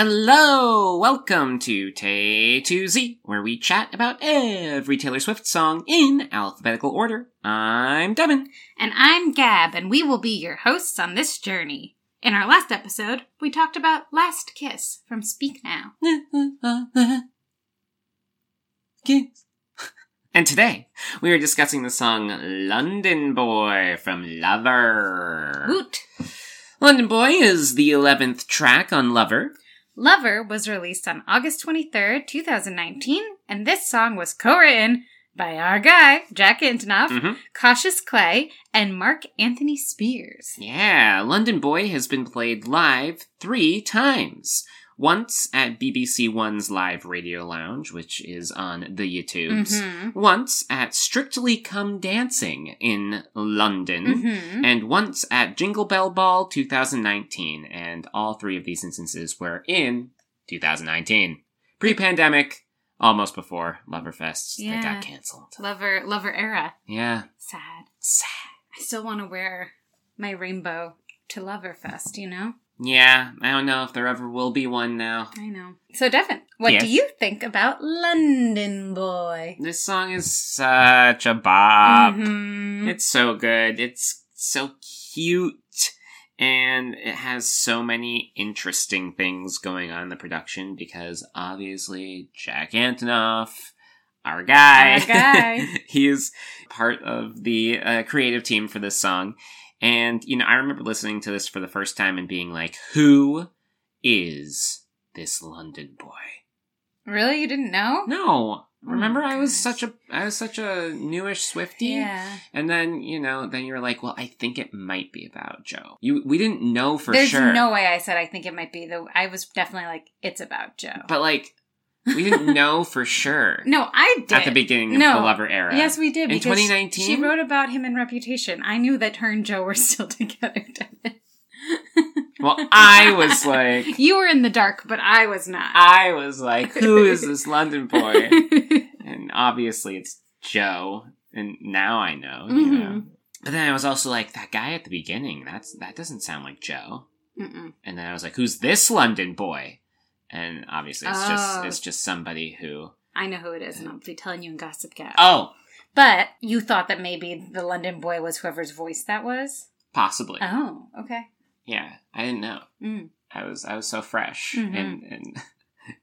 Hello! Welcome to Tay to Z, where we chat about every Taylor Swift song in alphabetical order. I'm Devin. And I'm Gab, and we will be your hosts on this journey. In our last episode, we talked about Last Kiss from Speak Now. Kiss. And today, we are discussing the song London Boy from Lover. Woot! London Boy is the 11th track on Lover. Lover was released on August 23rd, 2019, and this song was co-written by our guy, Jack Antonoff, Mhm. Cautious Clay, and Mark Anthony Spears. Yeah, London Boy has been played live three times. Once at BBC One's Live Radio Lounge, which is on the YouTubes. Mhm. Once at Strictly Come Dancing in London. Mhm. And once at Jingle Bell Ball 2019. And all three of these instances were in 2019. Pre pandemic, almost before Loverfest that got cancelled. Lover, Lover era. Yeah. Sad. Sad. I still want to wear my rainbow to Loverfest, you know? Yeah, I don't know if there ever will be one now. I know. So, Devin, what Yes. do you think about London Boy? This song is such a bop. Mhm. It's so good. It's so cute. And it has so many interesting things going on in the production because obviously Jack Antonoff, our guy, Our guy. he's part of the uh, creative team for this song. And, you know, I remember listening to this for the first time and being like, who is this London boy? Really? You didn't know? No. Oh remember, Oh, I was such a I was such a newish Swifty. Yeah. And then, you know, then you're like, well, I think it might be about Joe. You we didn't know for There's sure. There's no way I said I think it might be the. I was definitely like, it's about Joe. But like we didn't know for sure no, I did. at the beginning of the Lover era. Yes, we did. In 2019? She wrote about him in Reputation. I knew that her and Joe were still together, Devin. Well, I was like You were in the dark, but I was not. I was like, who is this London boy? and obviously it's Joe. And now I know, you Mhm. know. But then I was also like, that guy at the beginning, that's that doesn't sound like Joe. Mm-mm. And then I was like, "Who's this London boy?" And obviously, it's Oh. just it's just somebody who. I know who it is, and I'll be telling you in Gossip Gap. Oh, But you thought that maybe the London boy was whoever's voice that was? possibly. Oh, okay. Yeah, I didn't know. Mm. I was I was so fresh Mhm. and and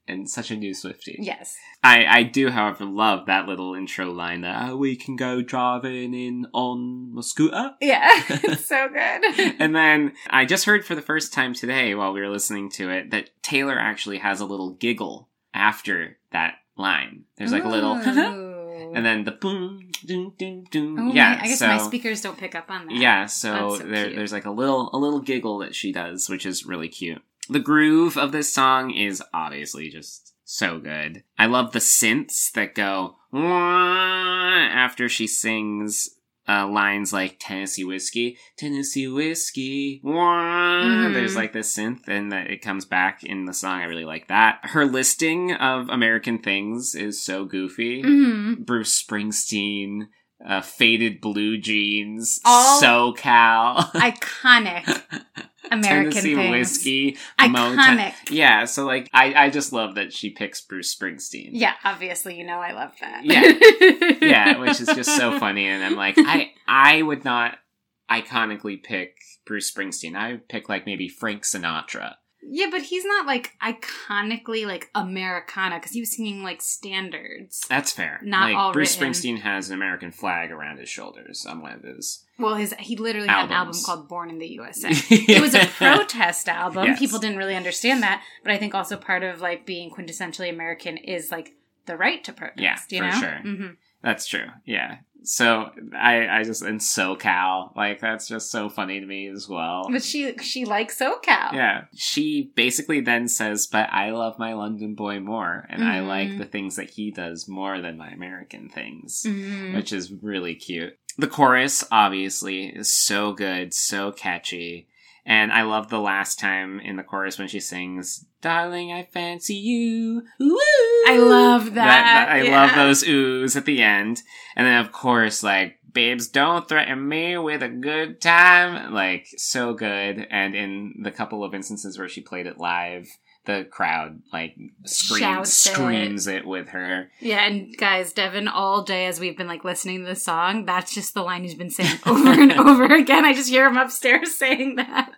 and such a new Swifty. Yes. I I do, however, love that little intro line that oh, we can go driving in on my scooter. Yeah, it's so good. and then I just heard for the first time today while we were listening to it that Taylor actually has a little giggle after that line. There's like a little, and then the boom, doom, doom, doom. Oh, yeah, my- I guess so, my speakers don't pick up on that. Yeah, so, so there, there's like a little a little giggle that she does, which is really cute. The groove of this song is obviously just so good. I love the synths that go after she sings uh, lines like Tennessee whiskey, Tennessee whiskey. Wah. Mhm. There's like this synth, and that it comes back in the song. I really like that. Her listing of American things is so goofy. hmm Bruce Springsteen, uh, faded blue jeans, All- SoCal, Iconic American Tennessee things. whiskey, Iconic. Motown. Yeah, so like I, I just love that she picks Bruce Springsteen. Yeah, obviously, you know I love that. Yeah. yeah, which is just so funny. And I'm like, I I would not iconically pick Bruce Springsteen. I would pick like maybe Frank Sinatra. Yeah, but he's not like iconically like Americana because he was singing like standards. That's fair. Not like all Bruce written. Springsteen has an American flag around his shoulders on one of his. Well, his he literally had an album called Born in the USA. It was a protest album. Yes. People didn't really understand that, but I think also part of like being quintessentially American is like the right to protest. Yeah, you for know? sure. hmm That's true. Yeah. So I I just and SoCal like that's just so funny to me as well. But she she likes SoCal. Yeah. She basically then says, "But I love my London boy more, and I Mhm. like the things that he does more than my American things." Mhm. which is really cute. The chorus, obviously, is so good, so catchy. And I love the last time in the chorus when she sings, Darling, I fancy you. Woo! I love that, I yeah. love those oohs at the end. And then, of course, like, babes, don't threaten me with a good time. Like, so good. And in the couple of instances where she played it live, the crowd like screams Shouts it. it with her. Yeah, and guys, Devin, all day as we've been like listening to the song, that's just the line he's been saying over and over again. I just hear him upstairs saying that.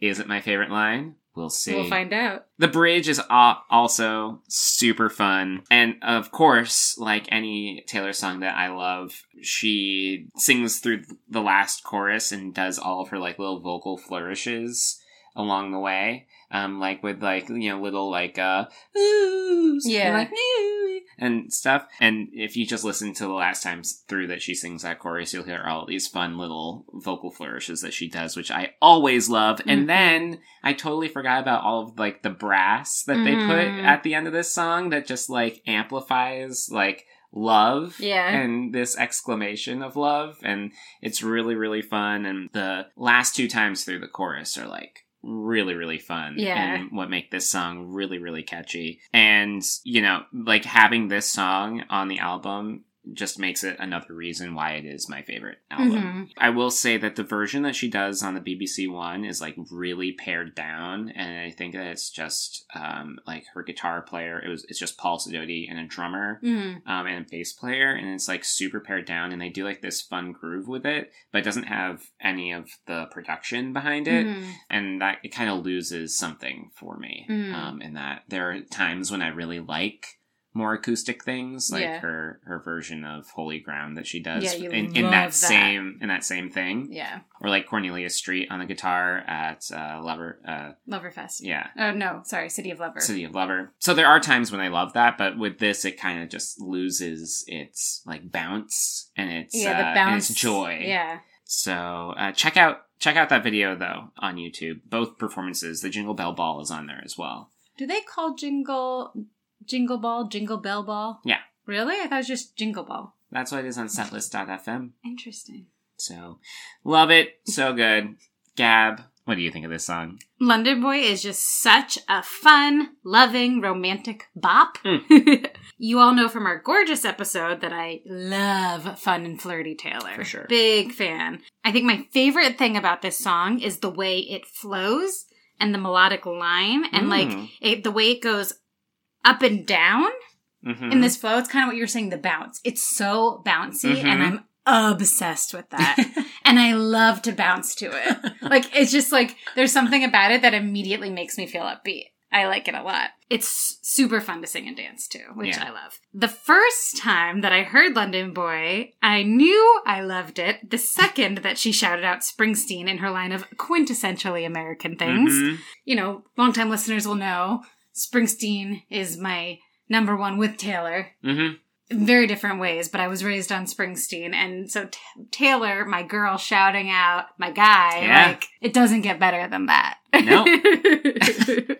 Is it my favorite line? We'll see. we'll find out. The bridge is also super fun. And of course, like any Taylor song that I love, she sings through the last chorus and does all of her like little vocal flourishes along the way. Um, like with like, you know, little like, uh, oohs Yeah. and like, "Ooh," and stuff. And if you just listen to the last times through that she sings that chorus, you'll hear all these fun little vocal flourishes that she does, which I always love. Mhm. And then I totally forgot about all of like the brass that they put Mhm. at the end of this song that just like amplifies like love Yeah. and this exclamation of love and it's really really fun and the last two times through the chorus are like really really fun Yeah. and what make this song really really catchy and you know like having this song on the album just makes it another reason why it is my favorite album Mhm. I will say that the version that she does on the BBC one is like really pared down, and I think that it's just um, like her guitar player. It was it's just Paul Sidoti and a drummer Mhm. um, and a bass player, and it's like super pared down, and they do like this fun groove with it, but it doesn't have any of the production behind it, Mhm. and that it kind of loses something for me. Mm. Um, in that there are times when I really like more acoustic things, like Yeah. her her version of Holy Ground that she does Yeah, in, in that, that. same in that same thing, Yeah. or like Cornelia Street on the guitar at uh, Lover, uh, Loverfest. yeah. Oh, no. Sorry. City of Lover. City of Lover. So there are times when I love that, but with this, it kind of just loses its like bounce and its yeah, uh, the and bounce. its joy. Yeah. So uh, check out check out that video though on YouTube. Both performances. The Jingle Bell Ball is on there as well. Do they call Jingle Jingle Ball Jingle Bell Ball? Yeah. Really? I thought it was just Jingle Ball. That's what it is on setlist.fm. Interesting. So love it. So good. Gab, what do you think of this song? London Boy is just such a fun, loving, romantic bop. Mm. you all know from our gorgeous episode that I love fun and flirty Taylor. For sure. Big fan. I think my favorite thing about this song is the way it flows and the melodic line and like Mm. it, the way it goes up and down Mhm. in this flow. It's kind of what you're saying, the bounce. It's so bouncy Mhm. and I'm obsessed with that. and I love to bounce to it. like it's just like there's something about it that immediately makes me feel upbeat. I like it a lot. It's super fun to sing and dance to, which Yeah. I love. The first time that I heard London Boy, I knew I loved it. The second that she shouted out Springsteen in her line of quintessentially American things. Mhm. You know, longtime listeners will know Springsteen is my number one with Taylor Mhm. in very different ways, but I was raised on Springsteen. And so T- Taylor, my girl shouting out my guy, Yeah. like, it doesn't get better than that. No.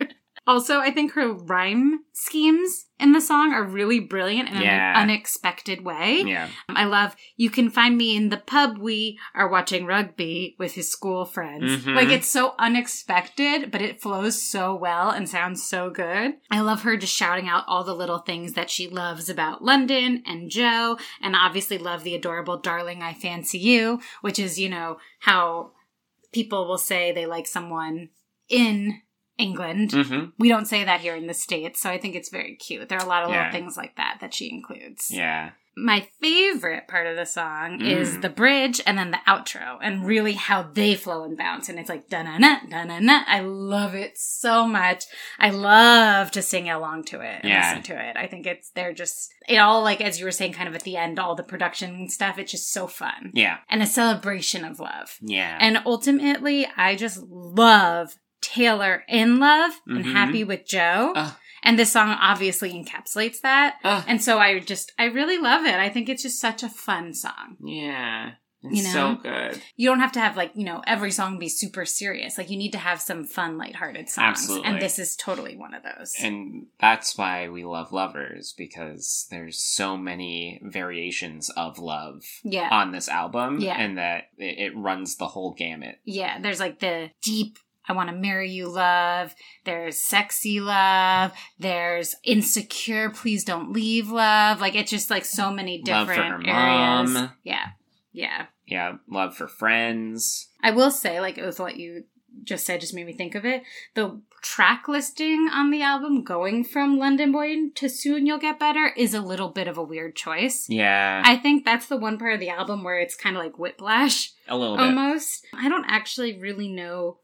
also, I think her rhyme schemes in the song are really brilliant in Yeah. an unexpected way. Yeah. I love, you can find me in the pub. We are watching rugby with his school friends. Mhm. Like, it's so unexpected, but it flows so well and sounds so good. I love her just shouting out all the little things that she loves about London and Joe, and obviously love the adorable Darling I Fancy You, which is, you know, how people will say they like someone in England. Mhm. We don't say that here in the States, so I think it's very cute. There are a lot of Yeah. little things like that that she includes. Yeah. My favorite part of the song is Mm. the bridge and then the outro, and really how they flow and bounce. And it's like da na na da na na. I love it so much. I love to sing along to it and Yeah. listen to it. I think it's they're just it all like as you were saying, kind of at the end, all the production stuff. It's just so fun Yeah. and a celebration of love. Yeah. And ultimately, I just love Taylor in love and Mhm. happy with Joe. Ugh. And this song obviously encapsulates that. Ugh. And so I just, I really love it. I think it's just such a fun song. Yeah. It's You know? so good. You don't have to have like, you know, every song be super serious. Like you need to have some fun, lighthearted songs. Absolutely. And this is totally one of those. And that's why we love lovers because there's so many variations of love yeah. on this album Yeah. and that it, it runs the whole gamut. Yeah. There's like the deep, I want to marry you love. There's sexy love. There's insecure, please don't leave love. Like it's just like so many Love for different areas. mom. Yeah. Yeah. Yeah, love for friends. I will say, like with what you just said just made me think of it. The track listing on the album going from London Boy to Soon You'll Get Better is a little bit of a weird choice. Yeah, I think that's the one part of the album where it's kind of like whiplash a little bit. almost. I don't actually really know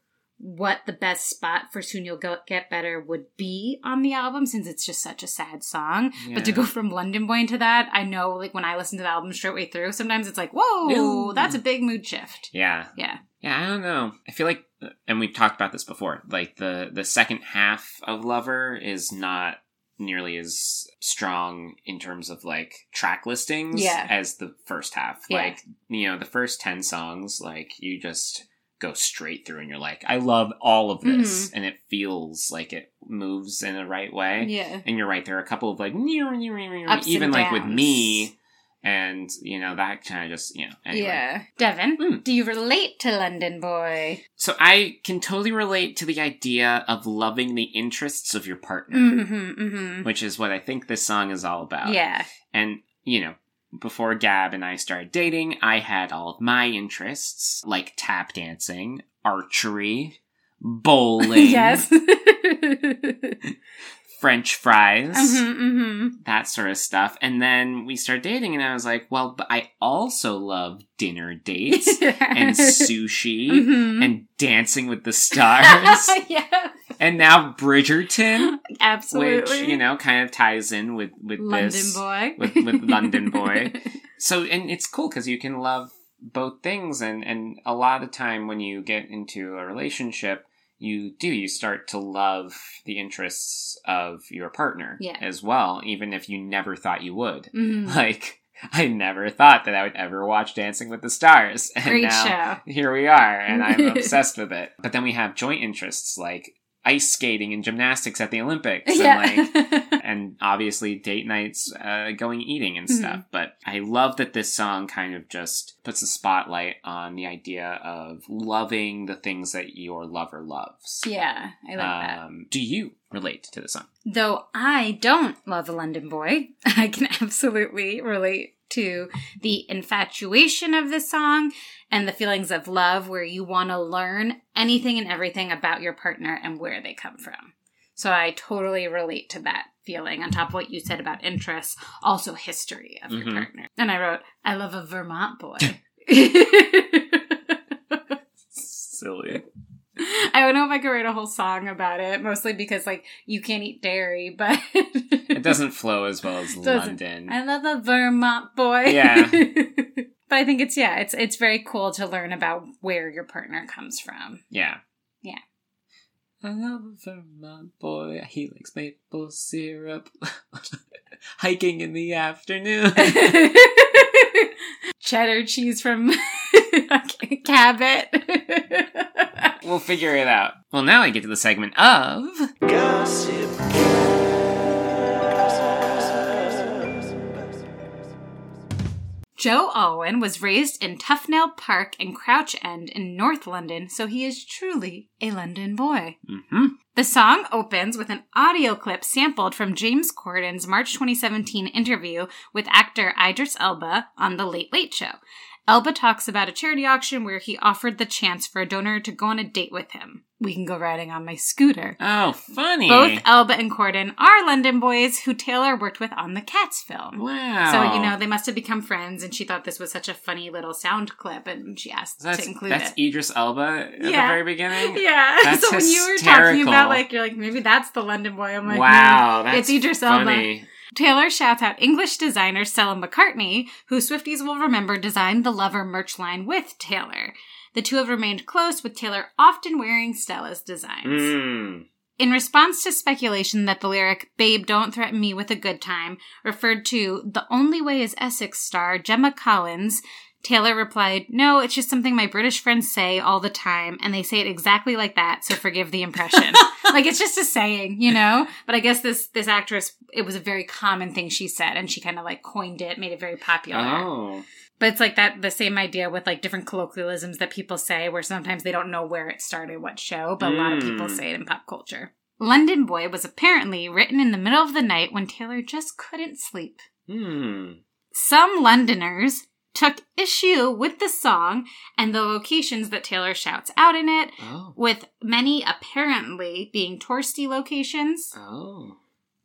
what the best spot for Soon You'll Go- Get Better would be on the album since it's just such a sad song. But to go from London Boy into that, I know like when I listen to the album straight way through, sometimes it's like, whoa, Ooh. that's a big mood shift. Yeah, Yeah. yeah. I don't know. I feel like, and we've talked about this before. Like the the second half of Lover is not nearly as strong in terms of like track listings Yeah. as the first half. Yeah. Like you know, the first ten songs, like you just go straight through and you're like, I love all of this, and it feels like it moves in the right way. Yeah. And you're right, there are a couple of like Ups even and like with me, and you know that kind of just you know anyway. Yeah. Devin, Hmm. do you relate to London Boy? So I can totally relate to the idea of loving the interests of your partner, Mm-hmm. Mm-hmm. which is what I think this song is all about. Yeah. And you know, before Gab and I started dating, I had all of my interests like tap dancing, archery, bowling, yes. French fries. mm-hmm, mm-hmm. that sort of stuff. And then we started dating, and I was like, well, but I also love dinner dates and sushi Mhm. and dancing with the stars. yeah. And now Bridgerton, Absolutely. which, you know, kind of ties in with, with London this. Boy. with- with London Boy. So, and it's cool because you can love both things. And, and a lot of time when you get into a relationship, you do, you start to love the interests of your partner Yeah. as well, even if you never thought you would. Mhm. Like, I never thought that I would ever watch Dancing with the Stars. And Great now show. here we are, and I'm obsessed with it. But then we have joint interests like ice skating and gymnastics at the Olympics. And like and obviously date nights, uh, going eating and stuff. Mm-hmm. But I love that this song kind of just puts a spotlight on the idea of loving the things that your lover loves. yeah, I like that. Um, do you relate to the song? Though I don't love a London boy, I can absolutely relate to the infatuation of the song and the feelings of love where you want to learn anything and everything about your partner and where they come from. So I totally relate to that feeling on top of what you said about interests, also history of your Mhm. partner. And I wrote, I love a Vermont boy. I don't know if I could write a whole song about it, mostly because like you can't eat dairy, but It doesn't flow as well as Doesn't. London. I love a Vermont boy. Yeah. but I think it's yeah, it's it's very cool to learn about where your partner comes from. Yeah. Yeah. I love a Vermont boy. He likes maple syrup. Hiking in the afternoon. Cheddar cheese from Cabot. We'll figure it out. Well, now I get to the segment of. Gossip. Joe Alwyn was raised in Tufnell Park and Crouch End in North London, so he is truly a London boy. hmm The song opens with an audio clip sampled from James Corden's March 2017 interview with actor Idris Elba on The Late Late Show. Elba talks about a charity auction where he offered the chance for a donor to go on a date with him. We can go riding on my scooter. Oh, funny. Both Elba and Corden are London boys who Taylor worked with on the Cats film. Wow. So, you know, they must have become friends, and she thought this was such a funny little sound clip, and she asked that's, to include that's it. Idris Elba at the very beginning. Yeah. That's so when you were talking about like you're like maybe that's the London boy. I'm like wow, "No, that's it's Idris Elba. Taylor shouts out English designer Stella McCartney, who Swifties will remember designed the Lover merch line with Taylor. The two have remained close, with Taylor often wearing Stella's designs. Mm. In response to speculation that the lyric Babe Don't Threaten Me with a Good Time referred to The Only Way is Essex star Gemma Collins, Taylor replied, No, it's just something my British friends say all the time, and they say it exactly like that, so forgive the impression. like it's just a saying, you know? But I guess this this actress it was a very common thing she said, and she kind of like coined it, made it very popular. Oh. But it's like that the same idea with like different colloquialisms that people say where sometimes they don't know where it started, what show, but a lot of people Mm. say it in pop culture. London Boy was apparently written in the middle of the night when Taylor just couldn't sleep. Hmm. Some Londoners took issue with the song and the locations that Taylor shouts out in it, Oh. with many apparently being touristy locations. Oh.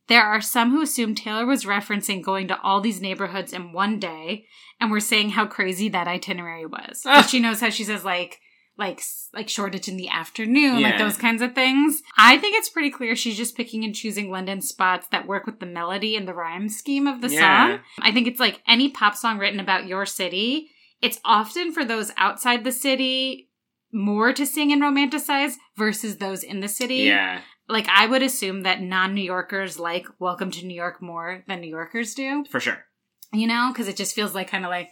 There are some who assume Taylor was referencing going to all these neighborhoods in one day and were saying how crazy that itinerary was. She knows how she says like like like Shoreditch in the afternoon, like those kinds of things. I think it's pretty clear she's just picking and choosing London spots that work with the melody and the rhyme scheme of the Yeah. song. I think it's like any pop song written about your city, it's often for those outside the city more to sing and romanticize versus those in the city Yeah. like I would assume that non-New Yorkers like Welcome to New York more than New Yorkers do, For sure. you know, because it just feels like kind of like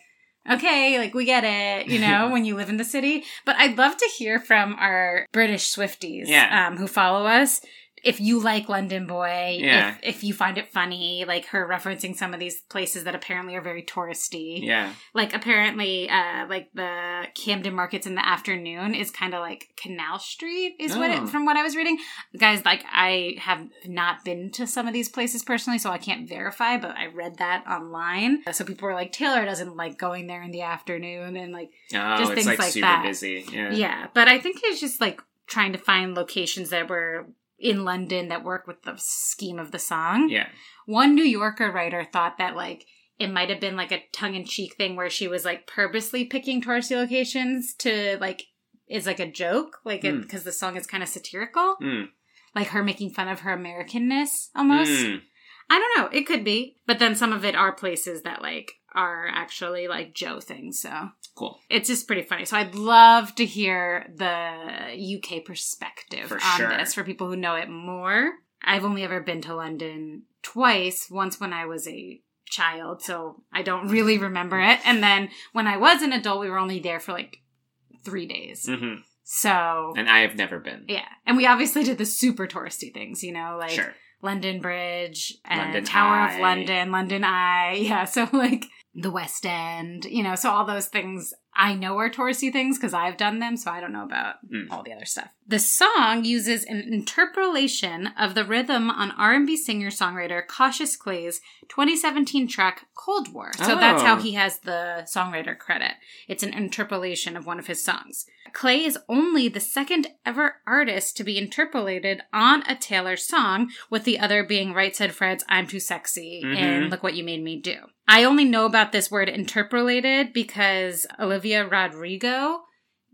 okay, like we get it, you know, when you live in the city. But I'd love to hear from our British Swifties Yeah. um, who follow us. If you like London Boy, Yeah. if, if you find it funny, like her referencing some of these places that apparently are very touristy, Yeah. like apparently uh like the camden markets in the afternoon is kind of like canal street is what Oh. it from what i was reading guys like i have not been to some of these places personally so i can't verify but i read that online so people were like taylor doesn't like going there in the afternoon and like Oh, Just it's things like, like super that. busy. Yeah. yeah but i think it's just like trying to find locations that were in london that work with the scheme of the song Yeah. one New Yorker writer thought that like it might have been like a tongue in cheek thing where she was like purposely picking touristy locations to like is like a joke, like Hmm. because the song is kind of satirical, Mm. like her making fun of her Americanness almost. Mm. I don't know, it could be, but then some of it are places that like are actually like Joe things, so Cool. it's just pretty funny. So I'd love to hear the UK perspective For on sure. this for people who know it more. I've only ever been to London twice, once when I was a child, so I don't really remember it. And then when I was an adult, we were only there for like three days. hmm So And I have never been. yeah. And we obviously did the super touristy things, you know, like sure. London Bridge and London Tower Eye. of London, London Eye. Yeah, so like the West End, you know, so all those things I know are touristy things because I've done them, so I don't know about Mm. all the other stuff. The song uses an interpolation of the rhythm on R&B singer-songwriter Cautious Clay's 2017 track Cold War. So that's how Oh. he has the songwriter credit. It's an interpolation of one of his songs. Clay is only the second ever artist to be interpolated on a Taylor song, with the other being Right Said Fred's I'm Too Sexy and Mhm. Look What You Made Me Do. I only know about this word interpolated because Olivia Rodrigo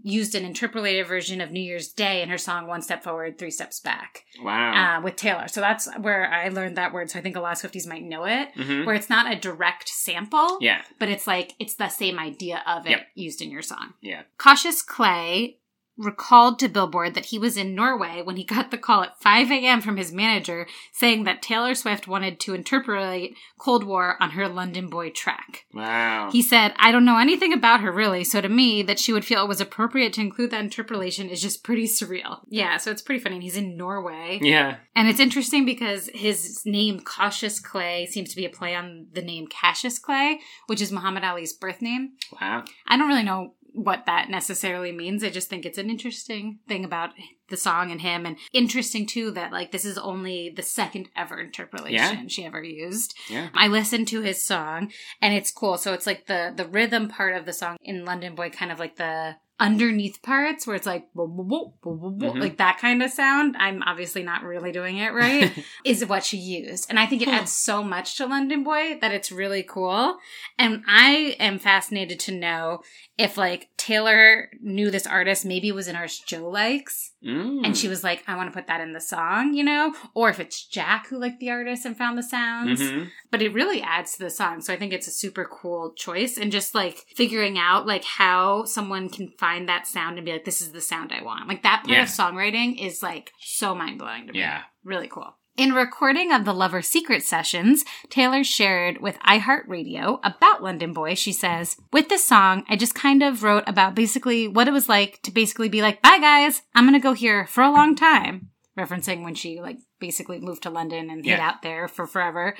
used an interpolated version of New Year's Day in her song One Step Forward, Three Steps Back Wow. uh, with Taylor. So that's where I learned that word. So I think a lot of Swifties might know it, hmm where it's not a direct sample, Yeah. but it's like it's the same idea of it Yep. used in your song. Yeah. Cautious Clay recalled to Billboard that he was in Norway when he got the call at 5 a.m. from his manager saying that Taylor Swift wanted to interpolate Cold War on her London Boy track. Wow. He said, I don't know anything about her really, so to me, that she would feel it was appropriate to include that interpolation is just pretty surreal. Yeah, so it's pretty funny. And he's in Norway. yeah. And it's interesting because his name, Cautious Clay, seems to be a play on the name Cassius Clay, which is Muhammad Ali's birth name. Wow. I don't really know what that necessarily means. I just think it's an interesting thing about the song and him. And interesting, too, that like this is only the second ever interpolation Yeah. she ever used. Yeah. I listened to his song and it's cool. So it's like the the rhythm part of the song in London Boy, kind of like the underneath parts where it's like whoa, whoa, whoa, Mhm. like that kind of sound. I'm obviously not really doing it right. is what she used. And I think it adds so much to London Boy that it's really cool. And I am fascinated to know if like Taylor knew this artist, maybe it was an artist Joe likes, Mm. and she was like, I want to put that in the song, you know? Or if it's Jack who liked the artist and found the sounds Mhm. but it really adds to the song. So I think it's a super cool choice and just like figuring out like how someone can find that sound and be like, this is the sound I want. Like that part Yeah. of songwriting is like so mind blowing to me. Yeah. Really cool. In recording of the Lover Secret sessions, Taylor shared with iHeartRadio about London Boy. She says, With this song, I just kind of wrote about basically what it was like to basically be like, bye guys, I'm gonna go here for a long time. Referencing when she like basically moved to London and hid out there for forever.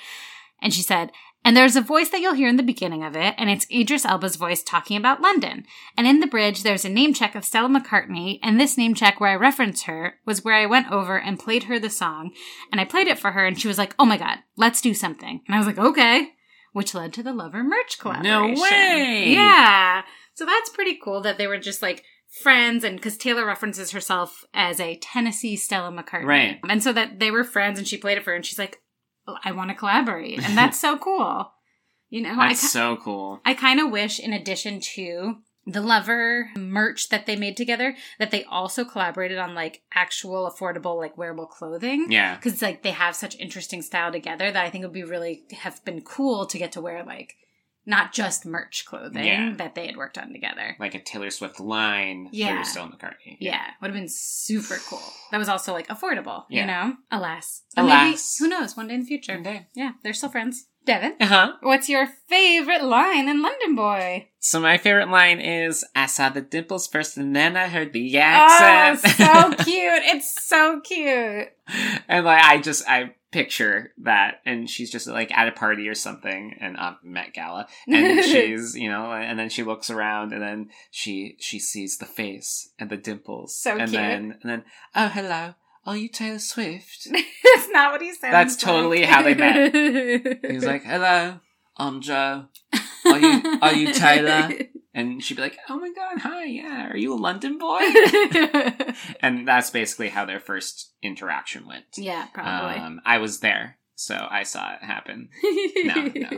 And she said, and there's a voice that you'll hear in the beginning of it, and it's Idris Elba's voice talking about London. And in the bridge, there's a name check of Stella McCartney, and this name check where I reference her was where I went over and played her the song, and I played it for her, and she was like, oh my god, let's do something. And I was like, okay. which led to the Lover merch collaboration. No way! Yeah. So that's pretty cool that they were just like friends and because Taylor references herself as a Tennessee Stella McCartney. Right. And so that they were friends and she played it for her and she's like, I want to collaborate. And that's so cool. You know, That's ki- so cool. I kind of wish, in addition to the Lover merch that they made together, that they also collaborated on like actual affordable, like wearable clothing. Yeah. Because like they have such interesting style together that I think it would be really have been cool to get to wear like not just merch clothing Yeah. that they had worked on together. Like a Taylor Swift line Yeah. through Stella McCartney. Yeah, would have been super cool. That was also like affordable, you Yeah. know? Alas. But Alas. maybe, who knows, one day in the future. One day. Yeah, they're still friends. Devin, Uh huh. what's your favorite line in London Boy? So my favorite line is, "I saw the dimples first, and then I heard the accent. Oh, so cute. It's so cute. and like I just I picture that, and she's just like at a party or something, and uh, Met Gala, and she's you know, and then she looks around, and then she she sees the face and the dimples, So and cute. then and then oh hello, are you Taylor Swift? That's not what he said. That's totally how they met. He's like, hello, I'm Joe. Are you are you Taylor? And she'd be like, oh my god, hi, yeah, are you a London boy? and that's basically how their first interaction went. yeah, probably. Um, I was there, so I saw it happen. No, no.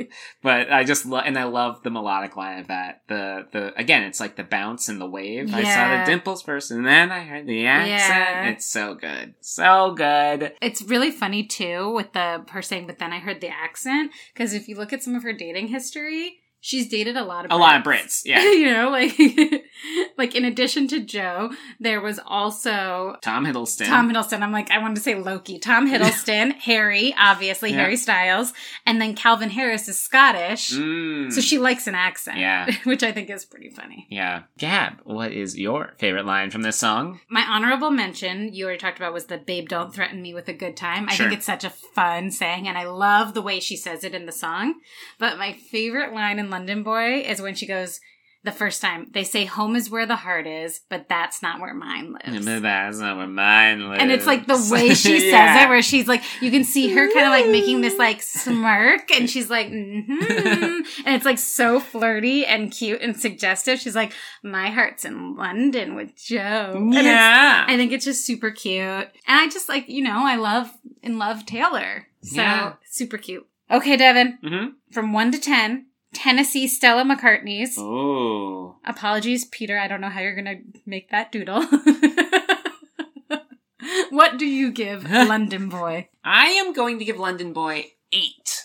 But I just love, and I love the melodic line of that. The the again, it's like the bounce and the wave. I saw the dimples first, and then I heard the accent. Yeah. It's so good, so good. It's really funny too with the her saying, but then I heard the accent because if you look at some of her dating history, she's dated a lot of A lot of Brits, yeah. you know, like like in addition to Joe, there was also Tom Hiddleston. Tom Hiddleston. I'm like, I wanted to say Loki. Tom Hiddleston, Harry, obviously Yeah. Harry Styles, and then Calvin Harris is Scottish, Mm. so she likes an accent. Yeah. which I think is pretty funny. Yeah. Gab, what is your favorite line from this song? My honorable mention you already talked about was the "Babe, don't threaten me with a good time." I Sure. think it's such a fun saying, and I love the way she says it in the song. But my favorite line in London Boy is when she goes. The first time they say home is where the heart is, but that's not where mine lives. That's not where mine lives. And it's like the way she says it, where she's like, you can see her kind of like making this like smirk, and she's like, mm-hmm. and it's like so flirty and cute and suggestive. She's like, my heart's in London with Joe. And Yeah. I think it's just super cute, and I just like you know I love and love Taylor, so Yeah. super cute. Okay, Devin, hmm from one to ten, Tennessee Stella McCartney's. Oh. Apologies, Peter. I don't know how you're gonna make that doodle. what do you give London Boy? I am going to give London Boy eight.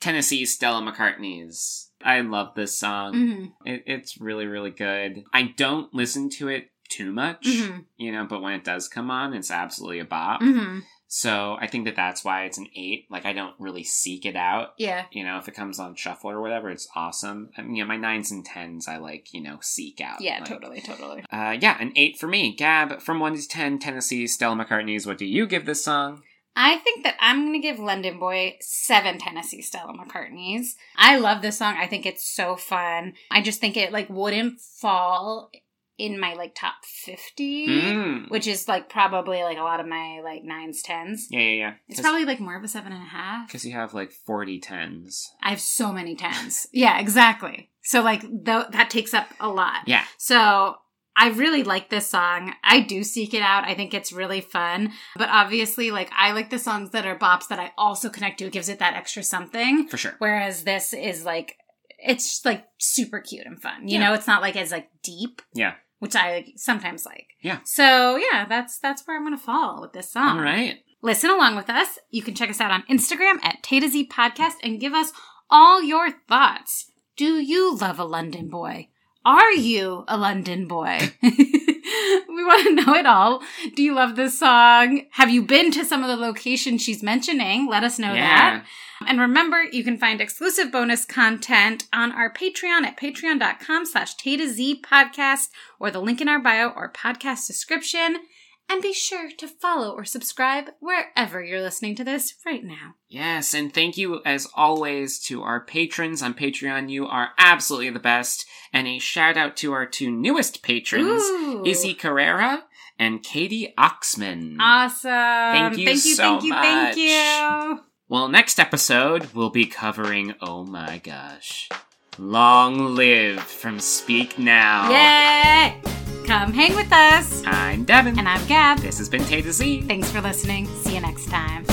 Tennessee Stella McCartney's. I love this song. Mhm, It, it's really, really good. I don't listen to it too much, mhm, you know, but when it does come on, it's absolutely a bop. mhm. So I think that that's why it's an eight. Like, I don't really seek it out. Yeah, You know, if it comes on shuffle or whatever, it's awesome. I mean, you know, my nines and tens, I like, you know, seek out. yeah, Like, totally, totally. Uh, yeah, an eight for me. Gab, from one to ten, Tennessee, Stella McCartney's. What do you give this song? I think that I'm gonna give London Boy seven Tennessee Stella McCartney's. I love this song. I think it's so fun. I just think it like wouldn't fall in my like top fifty. Mm. Which is like probably like a lot of my like nines, tens. Yeah, yeah, yeah. It's probably like more of a seven and a half. because you have like 40 tens. I have so many tens. yeah, exactly. So like th- that takes up a lot. Yeah. So I really like this song. I do seek it out. I think it's really fun. But obviously, like I like the songs that are bops that I also connect to. It gives it that extra something. For sure. Whereas this is like it's just, like super cute and fun. You Yeah. know, it's not like as like deep. Yeah. Which I sometimes like. Yeah. So yeah, that's that's where I'm gonna fall with this song. All right. Listen along with us. You can check us out on Instagram at Tay to Z Podcast and give us all your thoughts. Do you love a London boy? Are you a London boy? we want to know it all. Do you love this song? Have you been to some of the locations she's mentioning? Let us know that. And remember, you can find exclusive bonus content on our Patreon at patreon.com slash Tay to Z podcast or the link in our bio or podcast description. And be sure to follow or subscribe wherever you're listening to this right now. Yes, and thank you as always to our patrons on Patreon. You are absolutely the best. And a shout out to our two newest patrons, Ooh. Izzy Carrera and Katie Oxman. Awesome. Thank you Thank you, so thank you, thank you. Well, next episode, we'll be covering, oh my gosh, Long Live from Speak Now. Yay! Come hang with us. I'm Devin. And I'm Gab. This has been Tay to Z. Thanks for listening. See you next time.